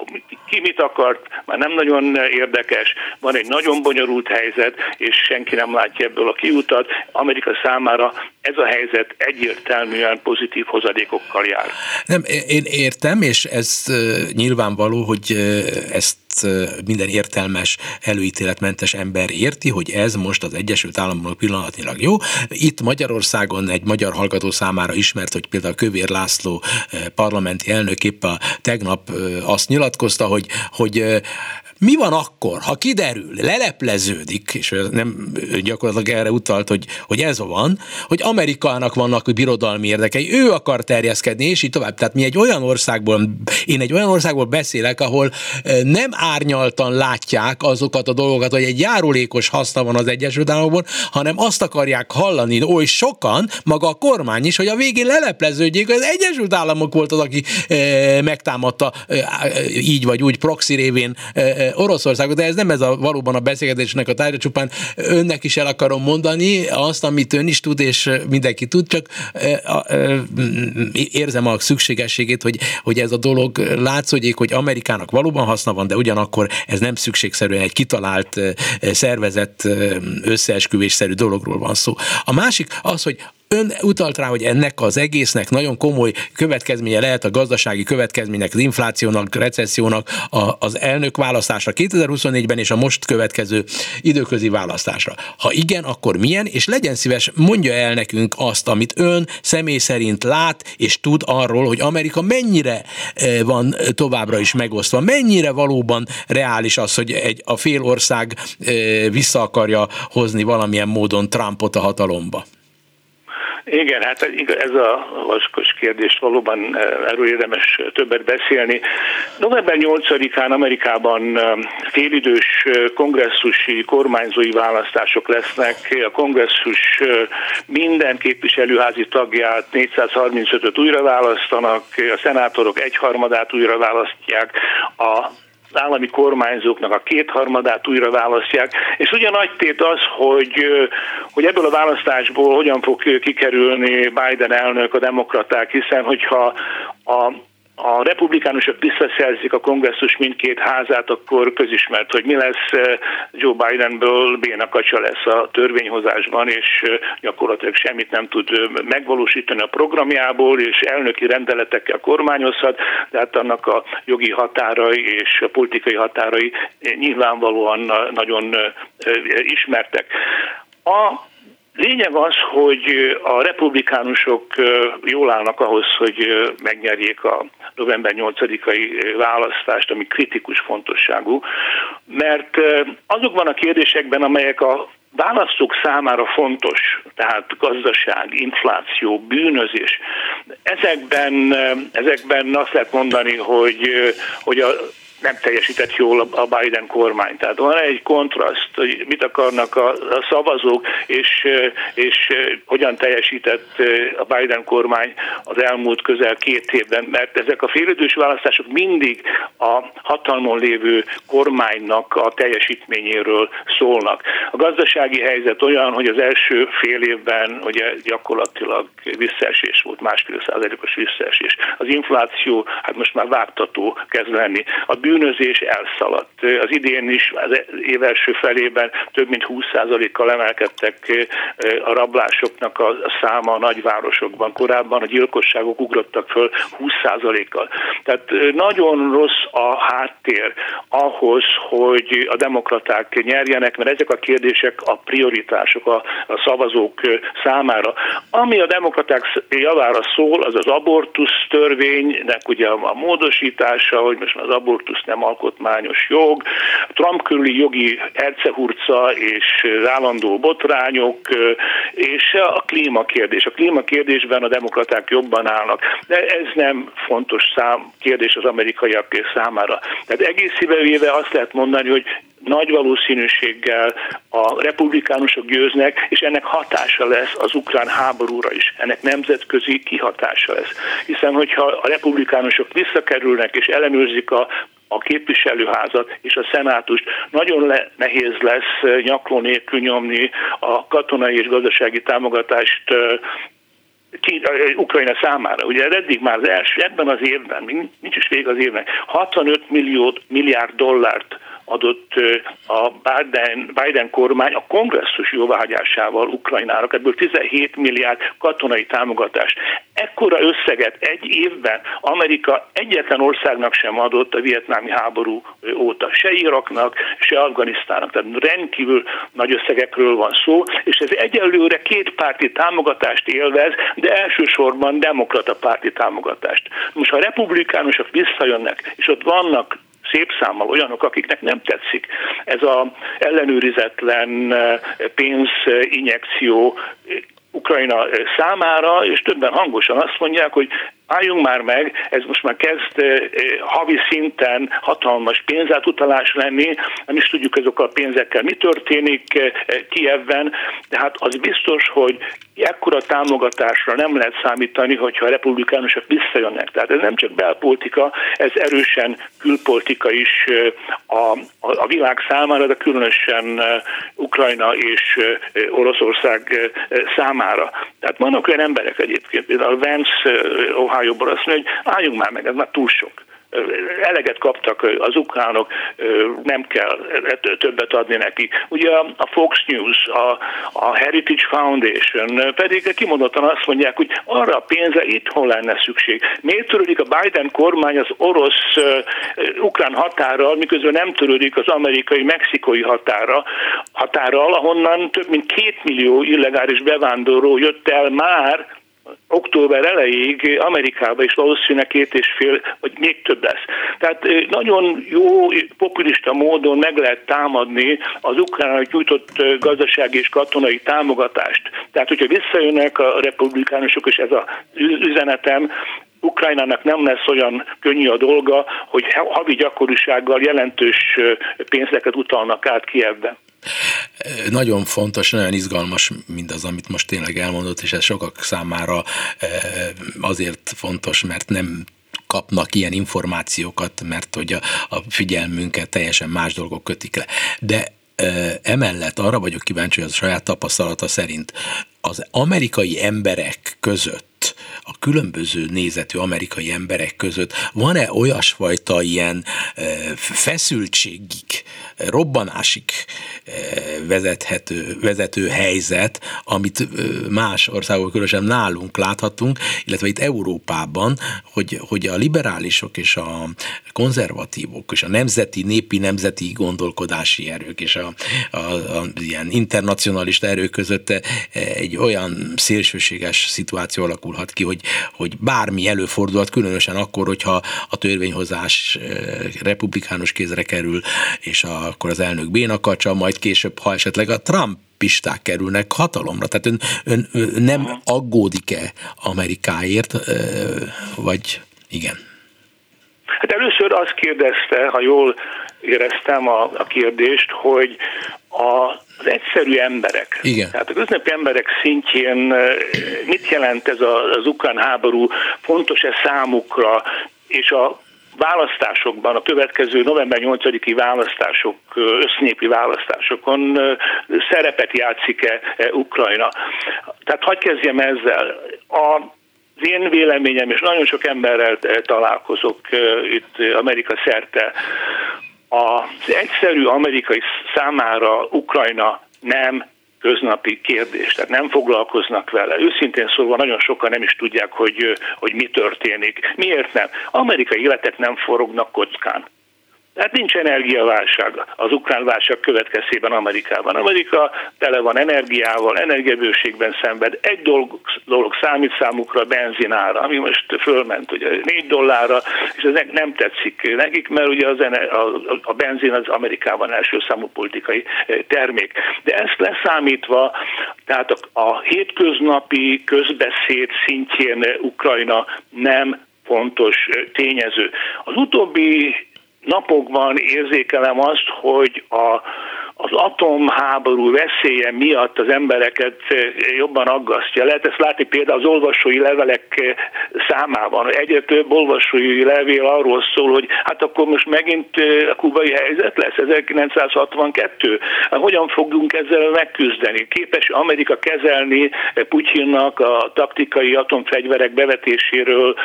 ki mit akart, már nem nagyon érdekes, van egy nagyon bonyolult helyzet, és senki nem látja ebből a kiutat. Amerika számára ez a helyzet egyértelműen pozitív hozadékokkal jár. Nem, én értem, és ez nyilvánvaló, hogy ezt minden értelmes, előítéletmentes ember érti, hogy ez most az Egyesült Államok pillanatnyilag jó. Itt Magyarországon egy magyar hallgató számára ismert, hogy például Kövér László parlamenti elnök épp a tegnap azt nyilatkozta, hogy, hogy mi van akkor, ha kiderül, lelepleződik, és nem gyakorlatilag erre utalt, hogy, hogy ez van, hogy Amerikának vannak birodalmi érdekei, ő akar terjeszkedni, és így tovább. Tehát mi egy olyan országból, én egy olyan országból beszélek, ahol eh, nem árnyaltan látják azokat a dolgokat, hogy egy járulékos haszna van az Egyesült Államokban, hanem azt akarják hallani oly sokan, maga a kormány is, hogy a végén lelepleződjék, az Egyesült Államok volt az, aki e, megtámadta e, így vagy úgy proxy révén Oroszországot, de ez nem ez a valóban a beszélgetésnek a tárgya, csupán önnek is el akarom mondani azt, amit ön is tud, és mindenki tud, csak érzem a szükségességét, hogy, hogy ez a dolog látszódjék, hogy Amerikának valóban haszna van, de ugyanakkor ez nem szükségszerűen egy kitalált, szervezett, összeesküvésszerű dologról van szó. A másik az, hogy Ön utalt rá, hogy ennek az egésznek nagyon komoly következménye lehet a gazdasági következménynek, az inflációnak, recessziónak, a, az elnök választásra 2024-ben és a most következő időközi választásra. Ha igen, akkor milyen, és legyen szíves, mondja el nekünk azt, amit ön személy szerint lát és tud arról, hogy Amerika mennyire e, van továbbra is megosztva, mennyire valóban reális az, hogy egy, a fél ország e, vissza akarja hozni valamilyen módon Trumpot a hatalomba. Igen, hát ez a vaskos kérdés valóban eh, erről érdemes többet beszélni. November 8-án Amerikában eh, félidős eh, kongresszusi kormányzói választások lesznek. A kongresszus minden képviselőházi tagját 435-öt újra választanak, a szenátorok egyharmadát újra választják, a állami kormányzóknak a kétharmadát újra választják, és ugye nagy tét az, hogy, hogy ebből a választásból hogyan fog kikerülni Biden elnök a demokraták, hiszen hogyha a a republikánusok visszaszerzik a kongresszus mindkét házát, akkor közismert, hogy mi lesz eh, Joe Bidenből bénakacsa lesz a törvényhozásban, és eh, gyakorlatilag semmit nem tud eh, megvalósítani a programjából, és elnöki rendeletekkel kormányozhat, de hát annak a jogi határai és a politikai határai nyilvánvalóan nagyon ismertek. A Lényeg az, hogy a republikánusok jól állnak ahhoz, hogy megnyerjék a november 8-ai választást, ami kritikus fontosságú, mert azokban a kérdésekben, amelyek a választók számára fontos, tehát gazdaság, infláció, bűnözés, ezekben, ezekben azt lehet mondani, hogy, hogy a nem teljesített jól a Biden kormány. Tehát van egy kontraszt, hogy mit akarnak a, szavazók, és, és hogyan teljesített a Biden kormány az elmúlt közel két évben, mert ezek a félidős választások mindig a hatalmon lévő kormánynak a teljesítményéről szólnak. A gazdasági helyzet olyan, hogy az első fél évben ugye gyakorlatilag visszaesés volt, másfél százalékos visszaesés. Az infláció, hát most már vágtató kezd lenni. A bűnözés elszaladt. Az idén is az év első felében több mint 20%-kal emelkedtek a rablásoknak a száma a nagyvárosokban. Korábban a gyilkosságok ugrottak föl 20%-kal. Tehát nagyon rossz a háttér ahhoz, hogy a demokraták nyerjenek, mert ezek a kérdések a prioritások a, a szavazók számára. Ami a demokraták javára szól, az az abortusz törvénynek ugye a módosítása, hogy most az abortusz nem alkotmányos jog, Trump körüli jogi ercehurca és állandó botrányok, és a klímakérdés. A klímakérdésben a demokraták jobban állnak, de ez nem fontos szám kérdés az amerikaiak számára. Tehát egészében véve azt lehet mondani, hogy nagy valószínűséggel a republikánusok győznek, és ennek hatása lesz az ukrán háborúra is. Ennek nemzetközi kihatása lesz. Hiszen, hogyha a republikánusok visszakerülnek és ellenőrzik a a képviselőházat és a szenátust nagyon le, nehéz lesz nyakló nélkül nyomni a katonai és gazdasági támogatást Ukrajna számára. Ugye eddig már az első, ebben az évben, nincs is vég az évnek, 65 millió, milliárd dollárt adott a Biden, Biden kormány a kongresszus jóváhagyásával Ukrajnára, ebből 17 milliárd katonai támogatást. Ekkora összeget egy évben Amerika egyetlen országnak sem adott a vietnámi háború óta, se Iraknak, se Afganisztának. Tehát rendkívül nagy összegekről van szó, és ez egyelőre két párti támogatást élvez, de elsősorban demokrata párti támogatást. Most ha republikánusok visszajönnek, és ott vannak szép számmal olyanok, akiknek nem tetszik. Ez a ellenőrizetlen eh, pénzinjekció Ukrajna eh, számára, és többen hangosan azt mondják, hogy álljunk már meg, ez most már kezd havi szinten hatalmas pénzátutalás lenni, nem is tudjuk azokkal a pénzekkel mi történik Kievben, de hát az biztos, hogy ekkora támogatásra nem lehet számítani, hogyha a republikánusok visszajönnek. Tehát ez nem csak belpolitika, ez erősen külpolitika is a, a, a világ számára, de különösen Ukrajna és Oroszország számára. Tehát vannak olyan emberek egyébként, például Vance Ohio-ból azt mondja, hogy álljunk már meg, ez már túl sok eleget kaptak az ukránok, nem kell többet adni neki. Ugye a Fox News, a, a Heritage Foundation pedig kimondottan azt mondják, hogy arra a pénze itthon lenne szükség. Miért törődik a Biden kormány az orosz-ukrán határral, miközben nem törődik az amerikai-mexikói határa, határral, ahonnan több mint két millió illegális bevándorló jött el már október elejéig Amerikába is valószínűleg két és fél, vagy még több lesz. Tehát nagyon jó populista módon meg lehet támadni az ukránok nyújtott gazdasági és katonai támogatást. Tehát, hogyha visszajönnek a republikánusok, és ez az üzenetem, Ukrajnának nem lesz olyan könnyű a dolga, hogy havi gyakorisággal jelentős pénzeket utalnak át Kievbe. Nagyon fontos, nagyon izgalmas mindaz, amit most tényleg elmondott, és ez sokak számára azért fontos, mert nem kapnak ilyen információkat, mert hogy a, a figyelmünket teljesen más dolgok kötik le. De emellett arra vagyok kíváncsi, hogy a saját tapasztalata szerint az amerikai emberek között a különböző nézetű amerikai emberek között van-e olyasfajta ilyen feszültségig, robbanásig vezethető, vezető helyzet, amit más országok, különösen nálunk láthatunk, illetve itt Európában, hogy, hogy a liberálisok és a konzervatívok és a nemzeti, népi nemzeti gondolkodási erők és a, a, a ilyen internacionalista erők között egy olyan szélsőséges szituáció alakulhat ki, hogy, hogy bármi előfordulhat, különösen akkor, hogyha a törvényhozás republikánus kézre kerül, és akkor az elnök bénakacsa, majd később, ha esetleg a Trump pisták kerülnek hatalomra. Tehát ön, ön, ön nem aggódik-e Amerikáért, vagy igen? Hát először azt kérdezte, ha jól éreztem a, a kérdést, hogy a, az egyszerű emberek, Igen. tehát a köznapi emberek szintjén mit jelent ez az ukrán háború, fontos-e számukra, és a választásokban, a következő november 8-i választások, össznépi választásokon szerepet játszik-e Ukrajna. Tehát hagyd kezdjem ezzel. A az én véleményem, és nagyon sok emberrel találkozok itt Amerika szerte, az egyszerű amerikai számára Ukrajna nem köznapi kérdés, tehát nem foglalkoznak vele. Őszintén szólva nagyon sokan nem is tudják, hogy, hogy mi történik. Miért nem? Amerikai életek nem forognak kockán. Tehát nincs energiaválság az ukrán válság következtében Amerikában. Amerika tele van energiával, energiabőségben szenved. Egy dolog, dolog számít számukra a benzinára, ami most fölment ugye 4 dollárra, és ez nem tetszik nekik, mert ugye az, a, a benzin az Amerikában első számú politikai eh, termék. De ezt leszámítva, tehát a, a hétköznapi közbeszéd szintjén Ukrajna nem fontos eh, tényező. Az utóbbi napokban érzékelem azt, hogy a az atomháború veszélye miatt az embereket eh, jobban aggasztja. Lehet ezt látni például az olvasói levelek eh, számában. Egyre több olvasói levél arról szól, hogy hát akkor most megint eh, a kubai helyzet lesz, 1962. Hogyan fogunk ezzel megküzdeni? Képes Amerika kezelni Putyinnak a taktikai atomfegyverek bevetéséről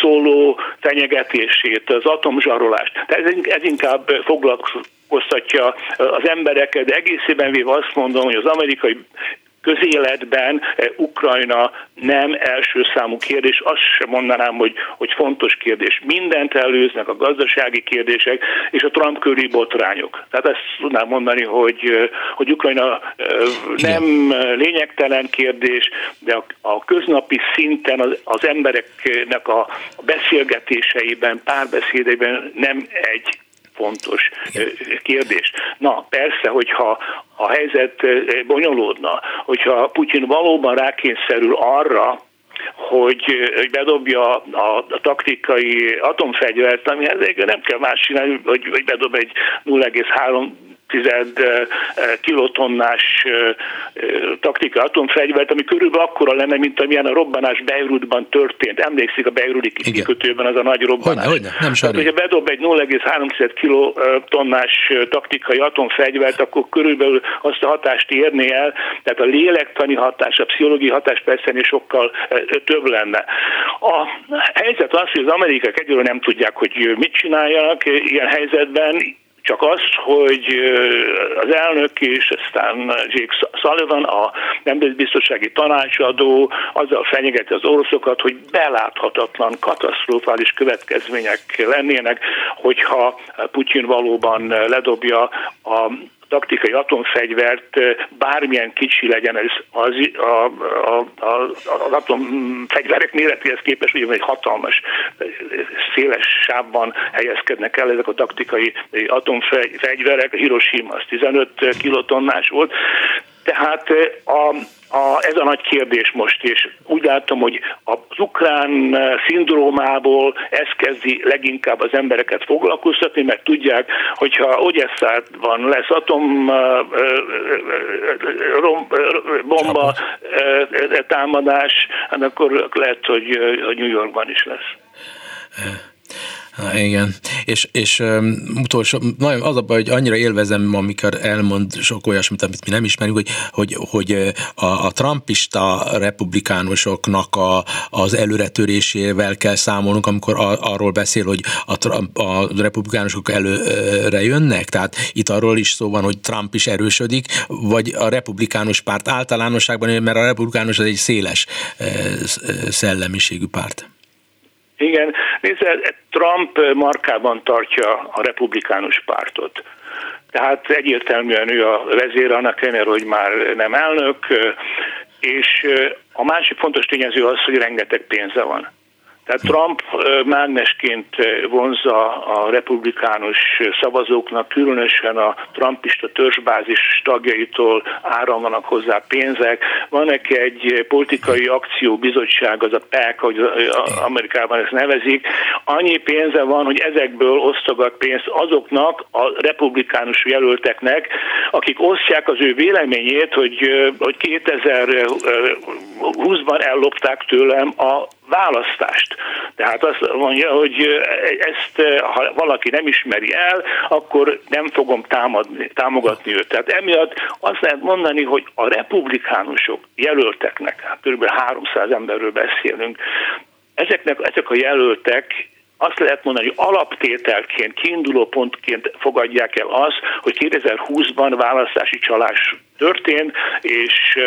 szóló fenyegetését, az atomzsarolást. Tehát ez inkább foglalkozik foglalkoztatja az embereket, de egészében véve azt mondom, hogy az amerikai közéletben Ukrajna nem első számú kérdés, azt sem mondanám, hogy, hogy fontos kérdés. Mindent előznek a gazdasági kérdések és a Trump körüli botrányok. Tehát ezt tudnám mondani, hogy, hogy Ukrajna nem lényegtelen kérdés, de a, a köznapi szinten az, az embereknek a beszélgetéseiben, párbeszédeiben nem egy fontos kérdés. Na, persze, hogyha a helyzet bonyolódna, hogyha Putyin valóban rákényszerül arra, hogy, hogy bedobja a, a taktikai atomfegyvert, amihez nem kell más csinálni, hogy, hogy bedob egy 0,3 kilotonnás taktika atomfegyvert, ami körülbelül akkora lenne, mint amilyen a robbanás Beirutban történt. Emlékszik a Beirudi kikötőben az a nagy robbanás. Hogyne, hogyne, nem Tehát, hogyha bedob egy 0,3 kilotonnás taktikai atomfegyvert, akkor körülbelül azt a hatást érné el, tehát a lélektani hatás, a pszichológiai hatás persze sokkal több lenne. A helyzet az, hogy az amerikák egyről nem tudják, hogy mit csináljanak ilyen helyzetben, csak az, hogy az elnök és aztán Jake Sullivan, a nemzetbiztonsági tanácsadó azzal fenyegeti az oroszokat, hogy beláthatatlan, katasztrofális következmények lennének, hogyha Putyin valóban ledobja a taktikai atomfegyvert bármilyen kicsi legyen az, az, a, a, a, az atomfegyverek méretéhez képest, ugye egy hatalmas, széles sávban helyezkednek el ezek a taktikai atomfegyverek, Hiroshima az 15 kilotonnás volt, tehát a, a, ez a nagy kérdés most, és úgy látom, hogy az ukrán szindrómából ez kezdi leginkább az embereket foglalkoztatni, mert tudják, hogyha Ogyesszában lesz atom rom, bomba támadás, hát akkor lehet, hogy New Yorkban is lesz. Há, igen, és, és um, utolsó, nagyon az a baj, hogy annyira élvezem, amikor elmond sok olyasmit, amit mi nem ismerünk, hogy, hogy, hogy a, a trumpista republikánusoknak a, az előretörésével kell számolnunk, amikor a, arról beszél, hogy a, Trump, a republikánusok előre jönnek, tehát itt arról is szó van, hogy Trump is erősödik, vagy a republikánus párt általánosságban, mert a republikánus az egy széles szellemiségű párt. Igen, nézd, Trump markában tartja a republikánus pártot. Tehát egyértelműen ő a vezér, annak ellenére, hogy már nem elnök, és a másik fontos tényező az, hogy rengeteg pénze van. Tehát Trump mágnesként vonza a republikánus szavazóknak, különösen a trumpista törzsbázis tagjaitól áramlanak hozzá pénzek. Van neki egy politikai akcióbizottság, az a PAC, hogy Amerikában ezt nevezik. Annyi pénze van, hogy ezekből osztogat pénzt azoknak a republikánus jelölteknek, akik osztják az ő véleményét, hogy, hogy 2020-ban ellopták tőlem a választást. Tehát azt mondja, hogy ezt, ha valaki nem ismeri el, akkor nem fogom támadni, támogatni őt. Tehát emiatt azt lehet mondani, hogy a republikánusok jelölteknek, hát kb. 300 emberről beszélünk, ezeknek, ezek a jelöltek azt lehet mondani, hogy alaptételként, kiinduló pontként fogadják el azt, hogy 2020-ban választási csalás történt, és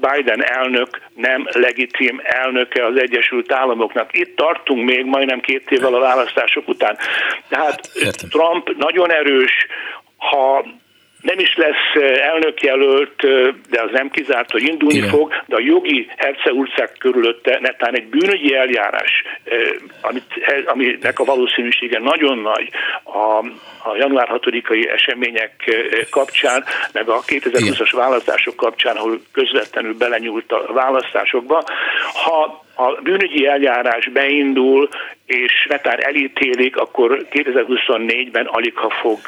Biden elnök nem legitim elnöke az Egyesült Államoknak. Itt tartunk még majdnem két évvel a választások után. Tehát hát, Trump nagyon erős, ha nem is lesz elnökjelölt, de az nem kizárt, hogy indulni Igen. fog, de a jogi Herceország körülötte netán egy bűnögyi eljárás, amit, aminek a valószínűsége nagyon nagy a, a január 6-ai események kapcsán, meg a 2020-as választások kapcsán, ahol közvetlenül belenyúlt a választásokba. Ha a bűnügyi eljárás beindul, és netán elítélik, akkor 2024-ben alig ha fog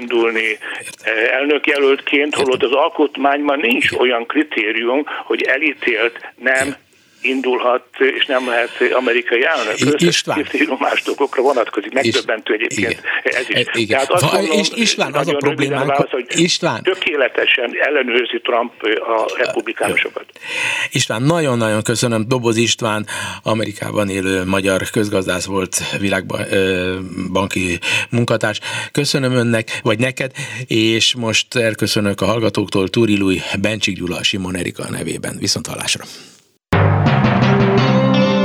indulni elnökjelöltként, holott az alkotmányban nincs olyan kritérium, hogy elítélt nem indulhat, és nem lehet amerikai elnök. István. más dolgokra vonatkozik. Megdöbbentő egyébként igen. ez is. Igen. Tehát azt mondom, és István, az a problémánk, válasz, hogy István. tökéletesen ellenőrzi Trump a republikánusokat. István, nagyon-nagyon köszönöm. Doboz István, Amerikában élő magyar közgazdász volt világbanki munkatárs. Köszönöm önnek, vagy neked, és most elköszönök a hallgatóktól Túri Lui, Bencsik Gyula, Simon Erika nevében. Viszont hallásra.